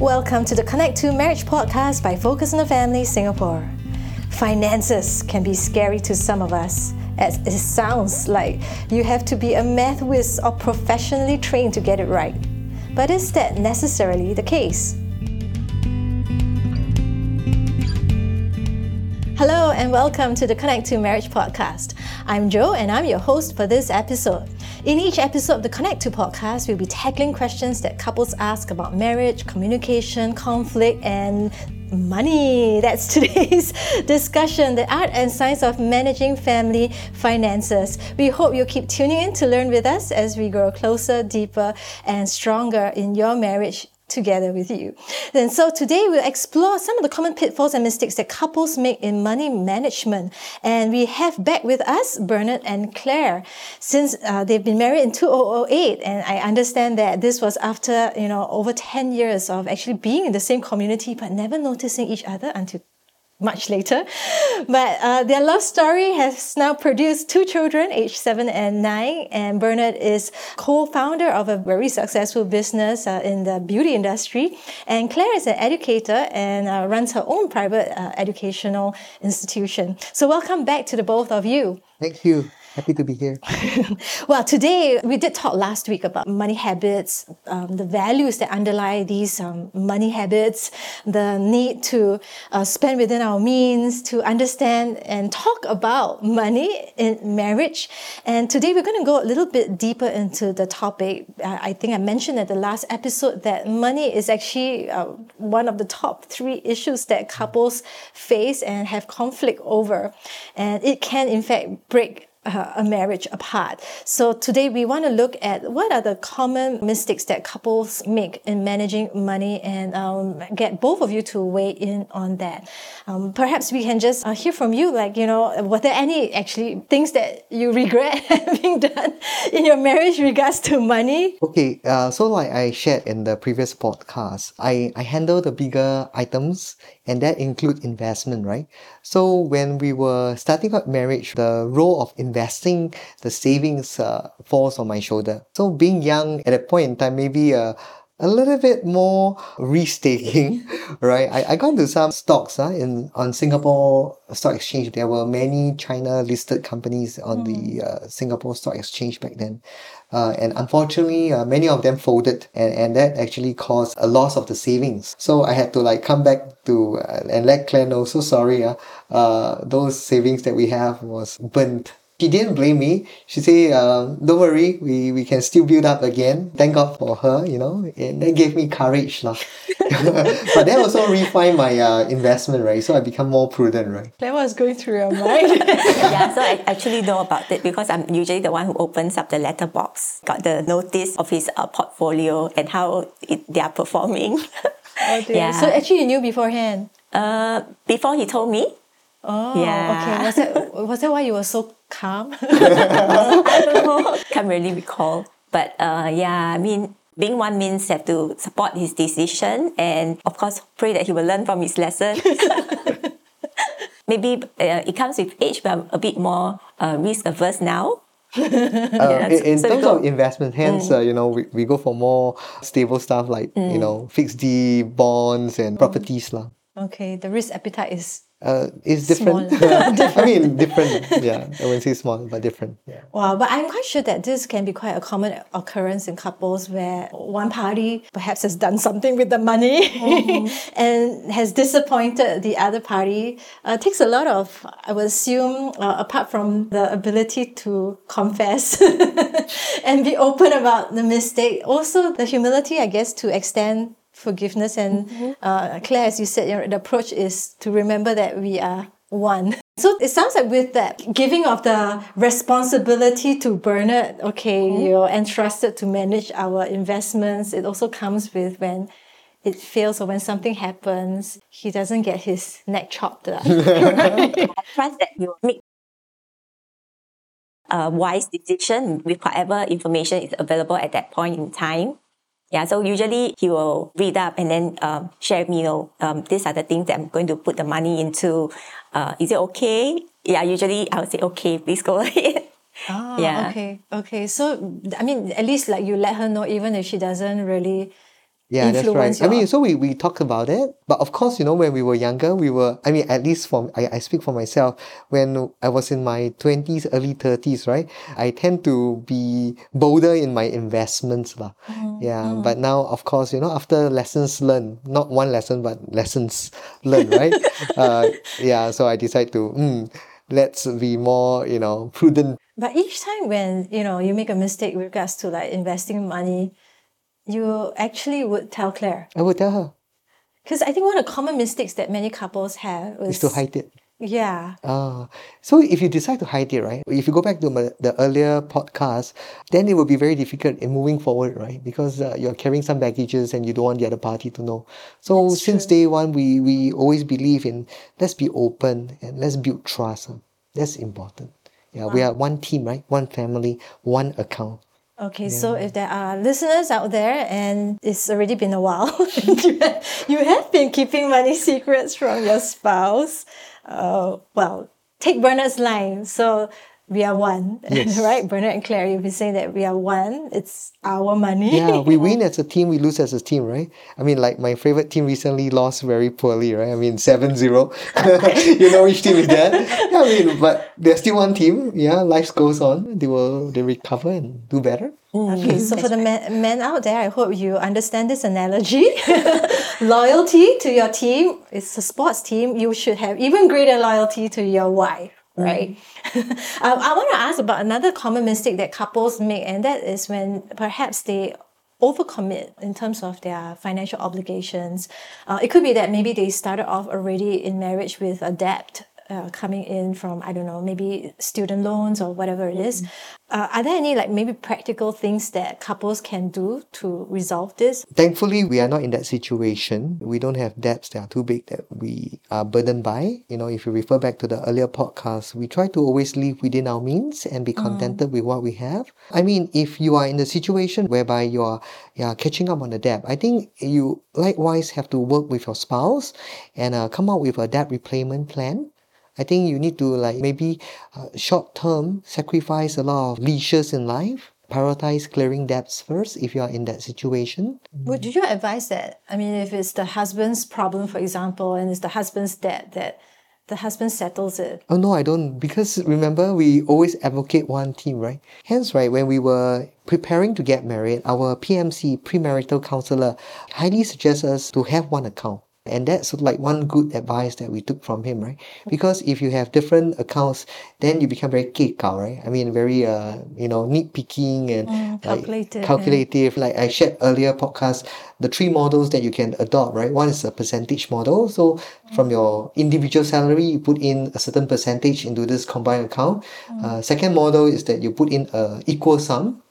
Welcome to the Connect2 Marriage podcast by Focus on the Family Singapore. Finances can be scary to some of us, as it sounds like you have to be a math whiz or professionally trained to get it right. But is that necessarily the case? Hello and welcome to the Connect2 Marriage podcast. I'm Jo and I'm your host for this episode. In each episode of the Connect2 podcast, we'll be tackling questions that couples ask about marriage, communication, conflict, and money. That's today's discussion the art and science of managing family finances. We hope you'll keep tuning in to learn with us as we grow closer, deeper, and stronger in your marriage together with you. And so today we'll explore some of the common pitfalls and mistakes that couples make in money management. And we have back with us Bernard and Claire. Since uh, they've been married in 2008, and I understand that this was after, you know, over 10 years of actually being in the same community, but never noticing each other until much later. But uh, their love story has now produced two children, aged seven and nine. And Bernard is co-founder of a very successful business uh, in the beauty industry. And Claire is an educator and uh, runs her own private uh, educational institution. So welcome back to the both of you. Thank you. Happy to be here. well, today we did talk last week about money habits, um, the values that underlie these um, money habits, the need to uh, spend within our means, to understand and talk about money in marriage. And today we're going to go a little bit deeper into the topic. Uh, I think I mentioned at the last episode that money is actually uh, one of the top three issues that couples face and have conflict over. And it can, in fact, break uh, a marriage apart. So today we want to look at what are the common mistakes that couples make in managing money and um, get both of you to weigh in on that. Um, perhaps we can just uh, hear from you, like, you know, were there any actually things that you regret having done in your marriage regards to money? Okay, uh, so like I shared in the previous podcast, I, I handle the bigger items and that includes investment, right? So when we were starting up marriage, the role of investing, the savings uh, falls on my shoulder. So being young at that point in time, maybe uh, a little bit more risk-taking, right? I, I got into some stocks uh, in on Singapore Stock Exchange. There were many China-listed companies on mm. the uh, Singapore Stock Exchange back then. Uh, and unfortunately, uh, many of them folded and, and that actually caused a loss of the savings. So I had to like come back to uh, and let Claire know, so sorry, uh, uh, those savings that we have was burnt she didn't blame me. She said, uh, don't worry, we, we can still build up again. Thank God for her, you know, and that gave me courage. Lah. but that also refined my uh, investment, right? So I become more prudent, right? That was going through your mind. yeah, so I actually know about it because I'm usually the one who opens up the letterbox, got the notice of his uh, portfolio and how it, they are performing. oh. Yeah. So actually you knew beforehand? Uh, before he told me. Oh, yeah. okay. Was that, was that why you were so calm? I don't know. Can't really recall. But uh, yeah, I mean, being one means have to support his decision and, of course, pray that he will learn from his lesson. Maybe uh, it comes with age, but I'm a bit more uh, risk averse now. uh, in, in so terms of investment, hence, mm. uh, you know, we, we go for more stable stuff like, mm. you know, fixed D, bonds, and properties. Mm. Okay, the risk appetite is uh, is different. different. I mean, different. Yeah, I wouldn't say small, but different. Yeah. Wow, but I'm quite sure that this can be quite a common occurrence in couples where one party perhaps has done something with the money mm-hmm. and has disappointed the other party. Uh, takes a lot of, I would assume, uh, apart from the ability to confess and be open about the mistake, also the humility, I guess, to extend forgiveness. And mm-hmm. uh, Claire, as you said, you know, the approach is to remember that we are one. So it sounds like with that giving of the responsibility to Bernard, okay, mm-hmm. you're entrusted to manage our investments. It also comes with when it fails or when something happens, he doesn't get his neck chopped. I trust that you make a wise decision with whatever information is available at that point in time. Yeah, so usually he will read up and then um, share me, you know, um, these are the things that I'm going to put the money into. Uh, is it okay? Yeah, usually I would say, okay, please go ahead. Ah, yeah. okay, okay. So, I mean, at least like you let her know, even if she doesn't really Yeah, that's right. influence I mean, so we, we talked about it, but of course, you know, when we were younger, we were, I mean, at least from, I, I speak for myself, when I was in my 20s, early 30s, right? I tend to be bolder in my investments. Mm-hmm. Yeah, but now, of course, you know, after lessons learned, not one lesson, but lessons learned, right? uh, yeah, so I decide to, mm, let's be more, you know, prudent. But each time when you know you make a mistake with regards to like investing money, you actually would tell Claire I would tell her, because I think one of the common mistakes that many couples have is is to hide it. Yeah, Ah, so if you decide to hide it, right? If you go back to my, the earlier podcast, then it will be very difficult in moving forward, right? Because uh, you're carrying some baggages and you don't want the other party to know. So That's since true. day one, we we always believe in let's be open and let's build trust. That's important. Yeah, we are one team, right? One family, one account. Okay, so if there are listeners out there and it's already been a while, you, have, you have been keeping money secrets from your spouse, uh, well, take Bernard's line. So we are one, Yes. right? Bernard and Claire, you've been saying that we are one. It's our money. Yeah, we win as a team, we lose as a team, right? I mean, like my favorite team recently lost very poorly, right? I mean, 7 0. you know which team is that? I mean, but they're still one team. Yeah, life goes on. They will they recover and do better. Mm. Okay, so for the men, men out there, I hope you understand this analogy. loyalty to your team, it's a sports team, you should have even greater loyalty to your wife, right? um, I want to ask about another common mistake that couples make, and that is when perhaps they overcommit in terms of their financial obligations. Uh, it could be that maybe they started off already in marriage with a debt uh, coming in from I don't know maybe student loans or whatever it is. Uh, are there any like maybe practical things that couples can do to resolve this? Thankfully, we are not in that situation. We don't have debts that are too big that we are burdened by. You know, if you refer back to the earlier podcast, we try to always live within our means and be contented with what we have. I mean, if you are in the situation whereby you are, you are catching up on the debt, I think you likewise have to work with your spouse and uh, come up with a debt repayment plan. I think you need to like maybe uh, short term sacrifice a lot of leisures in life. Prioritize clearing debts first if you are in that situation. Would you advise that? I mean, if it's the husband's problem, for example, and it's the husband's debt, that the husband settles it. Oh no, I don't because remember we always advocate one team, right? Hence, right, when we were preparing to get married, our PMC premarital counselor highly suggests us to have one account. And that's like one good advice that we took from him, right? Because if you have different accounts, then you become very kekau, right? I mean, very, uh, you know, nitpicking and like, calculative, yeah. calculative. Like I shared earlier podcast, the three models that you can adopt, right? One is a percentage model. So from your individual salary, you put in a certain percentage into this combined account. Uh, second model is that you put in a equal sum.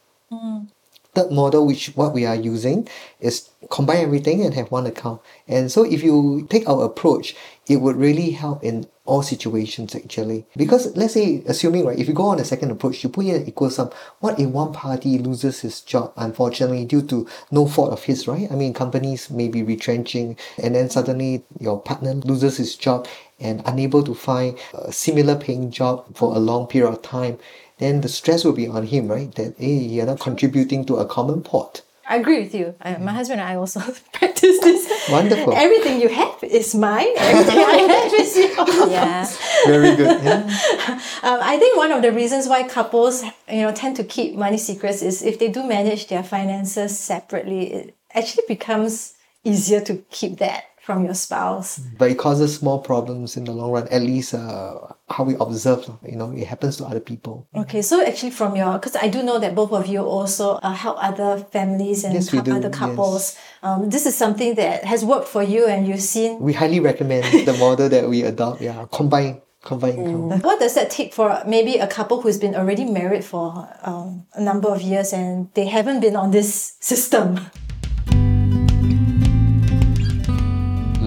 Third model, which what we are using, is combine everything and have one account. And so if you take our approach, it would really help in all situations actually. Because let's say, assuming right, if you go on a second approach, you put in an equal sum. What if one party loses his job, unfortunately, due to no fault of his, right? I mean, companies may be retrenching, and then suddenly your partner loses his job and unable to find a similar paying job for a long period of time. Then the stress will be on him, right? That hey, you're not contributing to a common pot. I agree with you. I, my husband and I also practice this. Wonderful. Everything you have is mine. Everything I have is yours. Yeah. Very good. Yeah. Um, I think one of the reasons why couples, you know, tend to keep money secrets is if they do manage their finances separately, it actually becomes easier to keep that from your spouse. But it causes small problems in the long run. At least uh, how we observe, you know, it happens to other people. Okay, so actually from your, because I do know that both of you also uh, help other families and Yes, do, other couples. Um, this is something that has worked for you and you've seen. We highly recommend the model that we adopt. Yeah, combine, combine income. What does that take for maybe a couple who's been already married for um, a number of years and they haven't been on this system?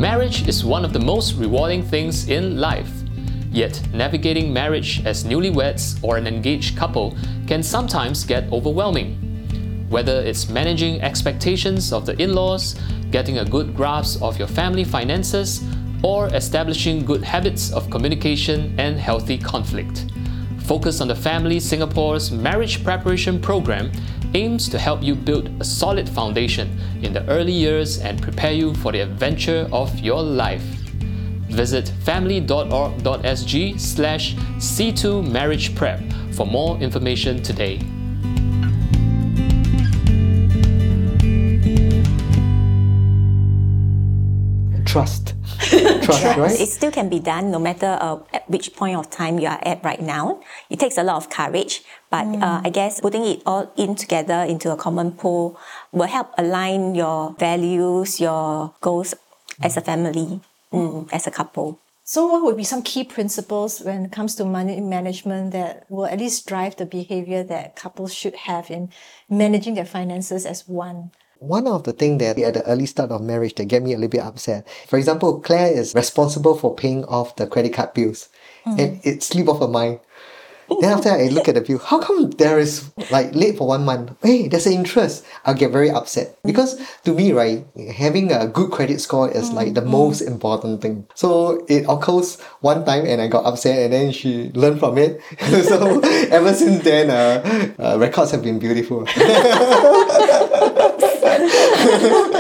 Marriage is one of the most rewarding things in life. Yet, navigating marriage as newlyweds or an engaged couple can sometimes get overwhelming. Whether it's managing expectations of the in laws, getting a good grasp of your family finances, or establishing good habits of communication and healthy conflict. Focus on the Family Singapore's marriage preparation program aims to help you build a solid foundation in the early years and prepare you for the adventure of your life. Visit family.org.sg slash C2 Marriage Prep for more information today. Trust. Trust, right? It still can be done no matter uh, at which point of time you are at right now. It takes a lot of courage, but uh, I guess putting it all in together into a common pool will help align your values, your goals as a family, mm, as a couple. So, what would be some key principles when it comes to money management that will at least drive the behavior that couples should have in managing their finances as one? One of the things that at the early start of marriage that get me a little bit upset. For example, Claire is responsible for paying off the credit card bills. And it slip off her mind. Then after I look at the bill. How come there is like late for one month? Hey, there's an interest. I'll get very upset because to me, right, having a good credit score is like the most important thing. So it occurs one time, and I got upset, and then she learned from it. so ever since then, uh, uh, records have been beautiful.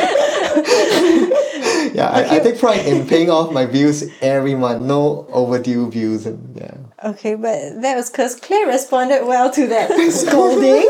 yeah, I, I take pride in paying off my bills every month. No overdue bills, and yeah. Okay, but that was because Claire responded well to that scolding.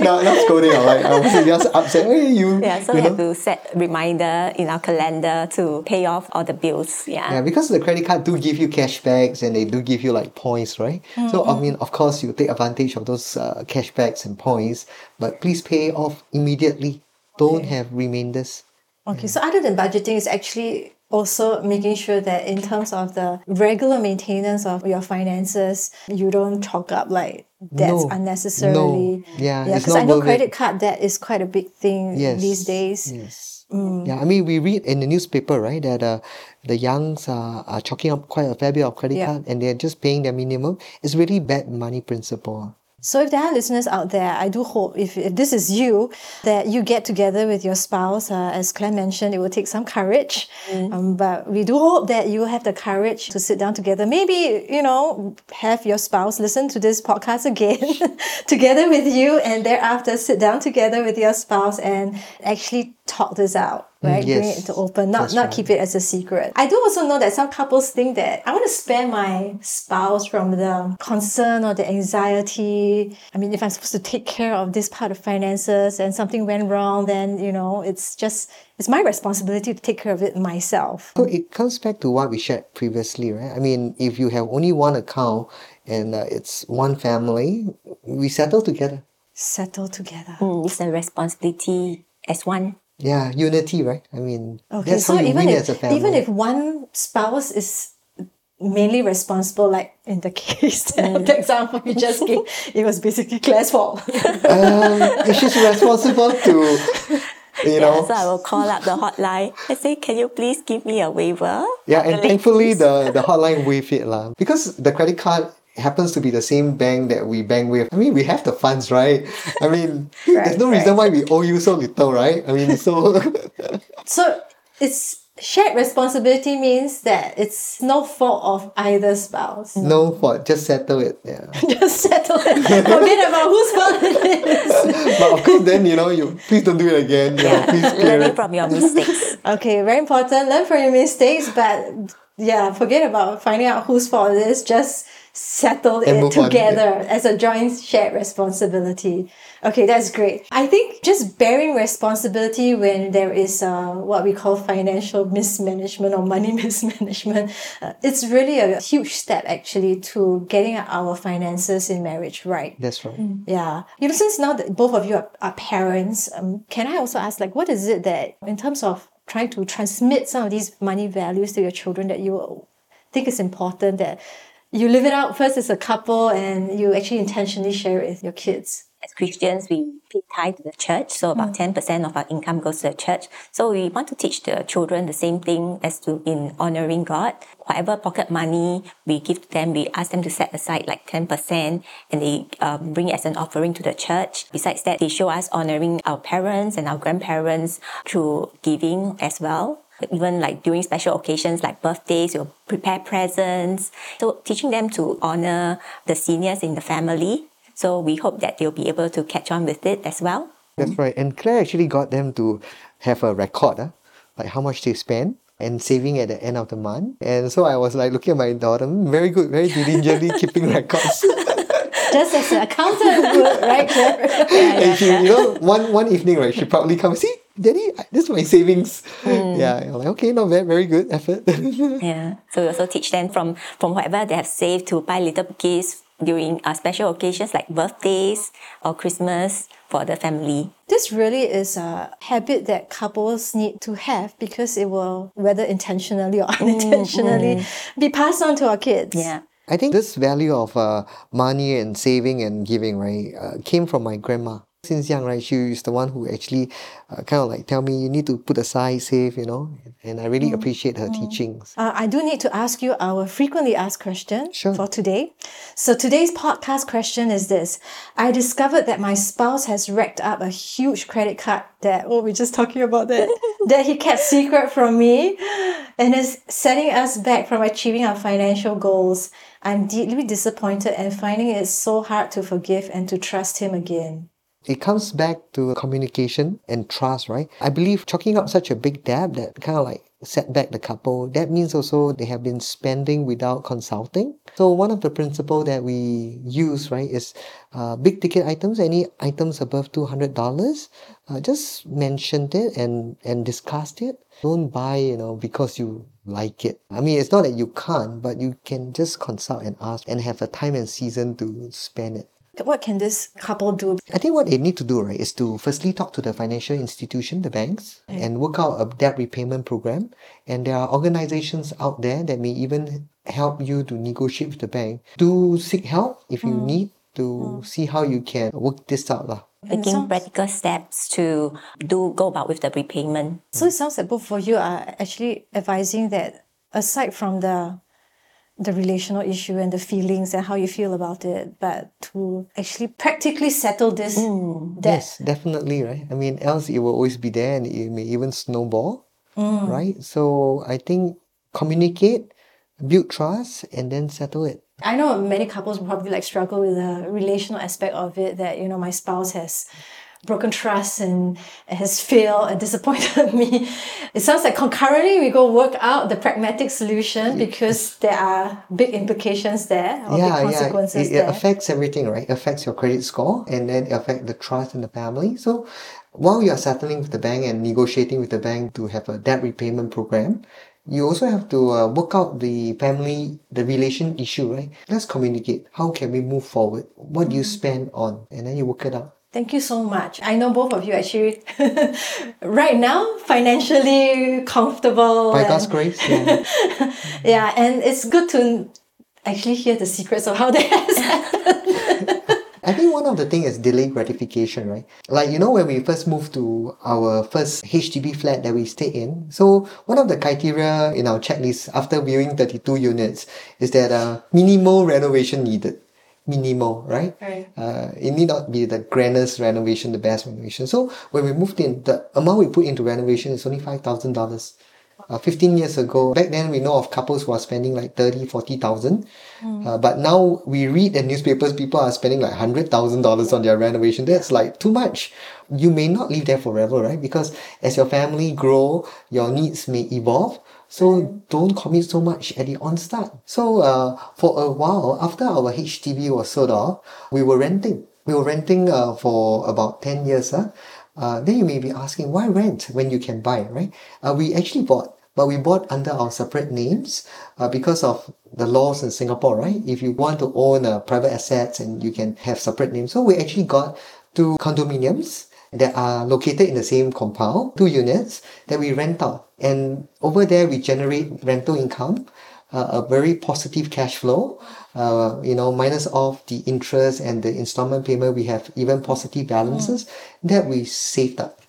not, not scolding, alright. I was just upset. Hey, you. Yeah, so you we have to set reminder in our calendar to pay off all the bills. Yeah. Yeah, because the credit card do give you cashbacks and they do give you like points, right? So I mean, of course, you take advantage of those uh, cashbacks and points, but please pay off immediately. Don't have remainders. Okay, so other than budgeting, it's actually also making sure that in terms of the regular maintenance of your finances, you don't chalk up like debts No, unnecessarily. no. Yeah, yeah, because I know worth it. credit card debt is quite a big thing Yes. these days. Yes. Yeah, I mean, we read in the newspaper, right, that uh, the youngs are, are chalking up quite a fair bit of credit Yeah. card and they're just paying their minimum. It's really bad money principle. So if there are listeners out there, I do hope if, if this is you, that you get together with your spouse. Uh, as Claire mentioned, it will take some courage. Um, but we do hope that you have the courage to sit down together. Maybe, you know, have your spouse listen to this podcast again together with you and thereafter sit down together with your spouse and actually talk this out. Right, bring yes. it to open, not That's not right. keep it as a secret. I do also know that some couples think that I want to spare my spouse from the concern or the anxiety. I mean, if I'm supposed to take care of this part of finances and something went wrong, then you know, it's just it's my responsibility to take care of it myself. So it comes back to what we shared previously, right? I mean, if you have only one account and uh, it's one family, we settle together. Settle together. Mm, it's a responsibility as one. Yeah, unity, right? I mean, Okay, that's so how you even win if as a family. even if one spouse is mainly responsible, like in the case, the example you just gave, it was basically Claire's fault. um, it's just responsible to, you know, Yeah, so I will call up the hotline and say, can you please give me a waiver? Yeah, and the thankfully the, the hotline waive it lah. Because the credit card happens to be the same bank that we bank with. I mean, we have the funds, right? I mean, there's no Right, reason why we owe you so little, right? I mean, so So it's shared responsibility means that it's no fault of either spouse. no fault, just settle it. Yeah. Just settle it. Forget about whose fault it is. But of course, then you know, you please don't do it again. You know, please clear Learning it. from your mistakes. Okay, very important. Learn from your mistakes, but yeah, forget about finding out whose fault it is. Just settle And it move on, together as a joint shared responsibility. Okay, that's great. I think just bearing responsibility when there is uh, what we call financial mismanagement or money mismanagement, uh, it's really a huge step actually to getting our finances in marriage right. That's right. Yeah. You know, since now that both of you are, are parents, um, can I also ask, like, what is it that, in terms of trying to transmit some of these money values to your children, that you think is important that you live it out first as a couple and you actually intentionally share it with your kids? As Christians, we pay tithe to the church, so about ten percent of our income goes to the church. So we want to teach the children the same thing as to in honoring God. Whatever pocket money we give to them, we ask them to set aside like ten percent, and they um, bring it as an offering to the church. Besides that, they show us honoring our parents and our grandparents through giving as well. Even like during special occasions like birthdays, we'll prepare presents. So teaching them to honor the seniors in the family So we hope that they'll be able to catch on with it as well. That's right. And Claire actually got them to have a record, uh, like how much they spend and saving at the end of the month. And so I was like looking at my daughter, "Mm, very good, very diligently keeping records. Just as an accountant would, right? Claire? and she, you know, one one evening, right, she probably comes, see, Daddy, this is my savings. Yeah, I'm like, okay, not bad, very good effort. Yeah. So we also teach them from from whatever they have saved to buy little gifts during uh, special occasions like birthdays or Christmas for the family. This really is a habit that couples need to have because it will, whether intentionally or unintentionally, be passed on to our kids. Yeah. I think this value of uh, money and saving and giving, right, uh, came from my grandma. Since young, right, she is the one who actually uh, kind of like tell me you need to put aside, save, you know, and I really appreciate her teachings. Uh, I do need to ask you our frequently asked question Sure. for today. So today's podcast question is this. I discovered that my spouse has racked up a huge credit card that, oh, we're just talking about that, that he kept secret from me and is setting us back from achieving our financial goals. I'm deeply disappointed and finding it so hard to forgive and to trust him again. It comes back to communication and trust, right? I believe chalking up such a big debt that kind of like set back the couple, that means also they have been spending without consulting. So one of the principle that we use, right, is uh, big ticket items, any items above $200, uh, just mentioned it and, and discussed it. Don't buy, you know, because you like it. I mean, it's not that you can't, but you can just consult and ask and have a time and season to spend it. What can this couple do? I think what they need to do, right, is to firstly talk to the financial institution, the banks, and work out a debt repayment program. And there are organizations out there that may even help you to negotiate with the bank. Do seek help if you mm. need to mm. see how you can work this out. lah. Taking sounds- practical steps to do go about with the repayment. So it sounds like both of you are actually advising that aside from the the relational issue and the feelings and how you feel about it, but to actually practically settle this mm, debt. Yes, definitely, right? I mean, else it will always be there and it may even snowball, mm. right? So I think communicate, build trust, and then settle it. I know many couples probably like struggle with the relational aspect of it that, you know, my spouse has broken trust and has failed and disappointed me. It sounds like concurrently we go work out the pragmatic solution because there are big implications there or big consequences It, it there. affects everything, right? It affects your credit score and then it affects the trust in the family. So while you are settling with the bank and negotiating with the bank to have a debt repayment program, you also have to uh, work out the family, the relation issue, right? Let's communicate. How can we move forward? What do you spend on? And then you work it out. Thank you so much. I know both of you actually right now financially comfortable. By God's grace, yeah. yeah, and it's good to actually hear the secrets of how they I think one of the things is delayed gratification, right? Like, you know, when we first moved to our first HDB flat that we stayed in, so one of the criteria in our checklist after viewing 32 units is that uh, minimal renovation needed. Minimal, right? Right. Uh, it need not be the grandest renovation, the best renovation. So when we moved in, the amount we put into renovation is only $5,000. Uh, 15 years ago, back then we know of couples who are spending like 30, 40,000. Uh, but now we read in newspapers, people are spending like $100,000 on their renovation. That's like too much. You may not live there forever, right? Because as your family grow, your needs may evolve. So don't commit so much at the onstart. So uh, for a while, after our HDB was sold off, we were renting. We were renting uh, for about 10 years. Huh? Uh, then you may be asking, why rent when you can buy, right? Uh, we actually bought, but we bought under our separate names uh, because of the laws in Singapore, right? If you want to own uh, private assets and you can have separate names. So we actually got two condominiums that are located in the same compound, two units that we rent out. And over there, we generate rental income, uh, a very positive cash flow. Uh, you know, minus off the interest and the installment payment, we have even positive balances that we saved up.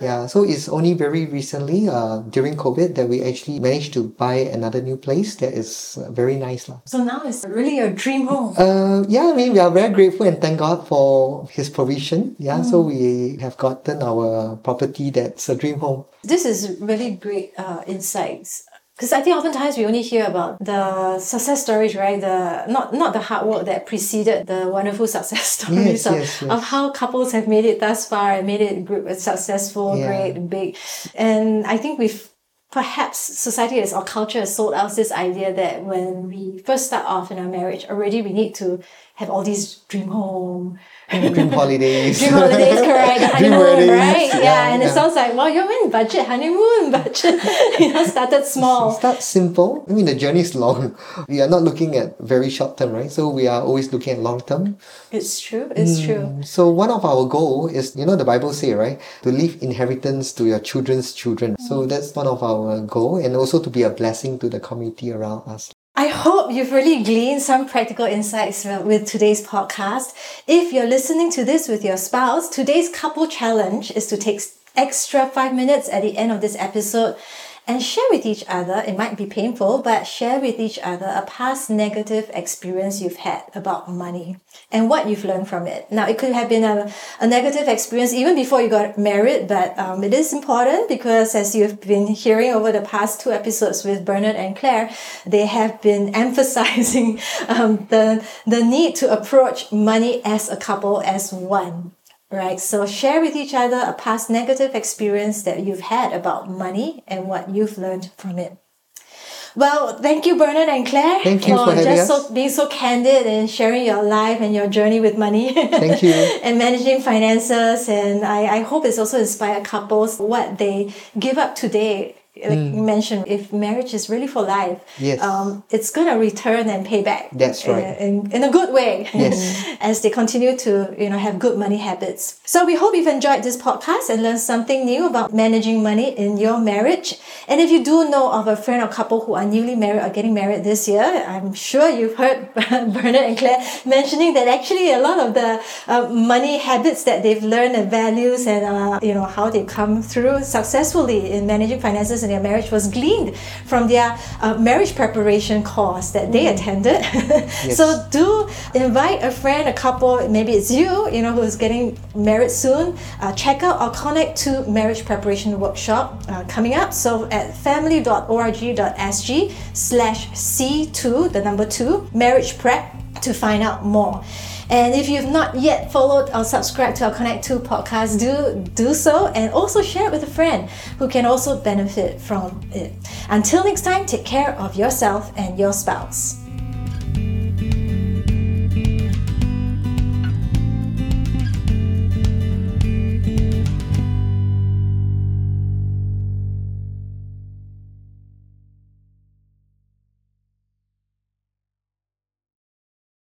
Yeah, so it's only very recently, uh, during COVID, that we actually managed to buy another new place that is uh, very nice. lah. So now it's really a dream home. Uh, yeah, I mean, we are very grateful and thank God for His provision. Yeah, so we have gotten our property that's a dream home. This is really great uh, insights. Because I think oftentimes we only hear about the success stories, right? The not not the hard work that preceded the wonderful success stories Yes, of, yes, yes. of how couples have made it thus far and made it successful, Yeah. great, big. And I think we've perhaps society as our culture has sold us this idea that when we first start off in our marriage, already we need to have all these dream home, Dream holidays. dream holidays, correct? Dream honeymoon, right? Yeah, Yeah, and it yeah. sounds like, well, you're in budget, honeymoon budget. you know, started small. Start simple. I mean, the journey is long. We are not looking at very short term, right? So we are always looking at long term. It's true, it's Mm. true. So one of our goal is, you know, the Bible say, right, to leave inheritance to your children's children. So that's one of our goal, and also to be a blessing to the community around us. I hope you've really gleaned some practical insights with today's podcast. If you're listening to this with your spouse, today's couple challenge is to take extra five minutes at the end of this episode and share with each other. It might be painful, but share with each other a past negative experience you've had about money and what you've learned from it. Now, it could have been a, a negative experience even before you got married, but um, it is important because as you've been hearing over the past two episodes with Bernard and Claire, they have been emphasizing um, the, the need to approach money as a couple, as one. Right. So share with each other a past negative experience that you've had about money and what you've learned from it. Well, thank you, Bernard and Claire, Thank you for having just us. so being so candid and sharing your life and your journey with money. Thank you. and managing finances. And I, I hope it's also inspired couples what they give up today. Like you mentioned, if marriage is really for life. Yes. um, it's going to return and pay back. That's right. In, in a good way. Yes. as they continue to, you know, have good money habits. So we hope you've enjoyed this podcast and learned something new about managing money in your marriage. And if you do know of a friend or couple who are newly married or getting married this year, I'm sure you've heard Bernard and Claire mentioning that actually a lot of the uh, money habits that they've learned and values and, uh, you know, how they come through successfully in managing finances in their marriage was gleaned from their uh, marriage preparation course that they attended. So do invite a friend, a couple, maybe it's you, you know, who's getting married soon. Uh, check out or Connect2 Marriage Preparation Workshop uh, coming up. So at family.org.sg slash C2, the number two, marriage prep to find out more. And if you've not yet followed or subscribed to our Connect 2 podcast, do do so and also share it with a friend who can also benefit from it. Until next time, take care of yourself and your spouse.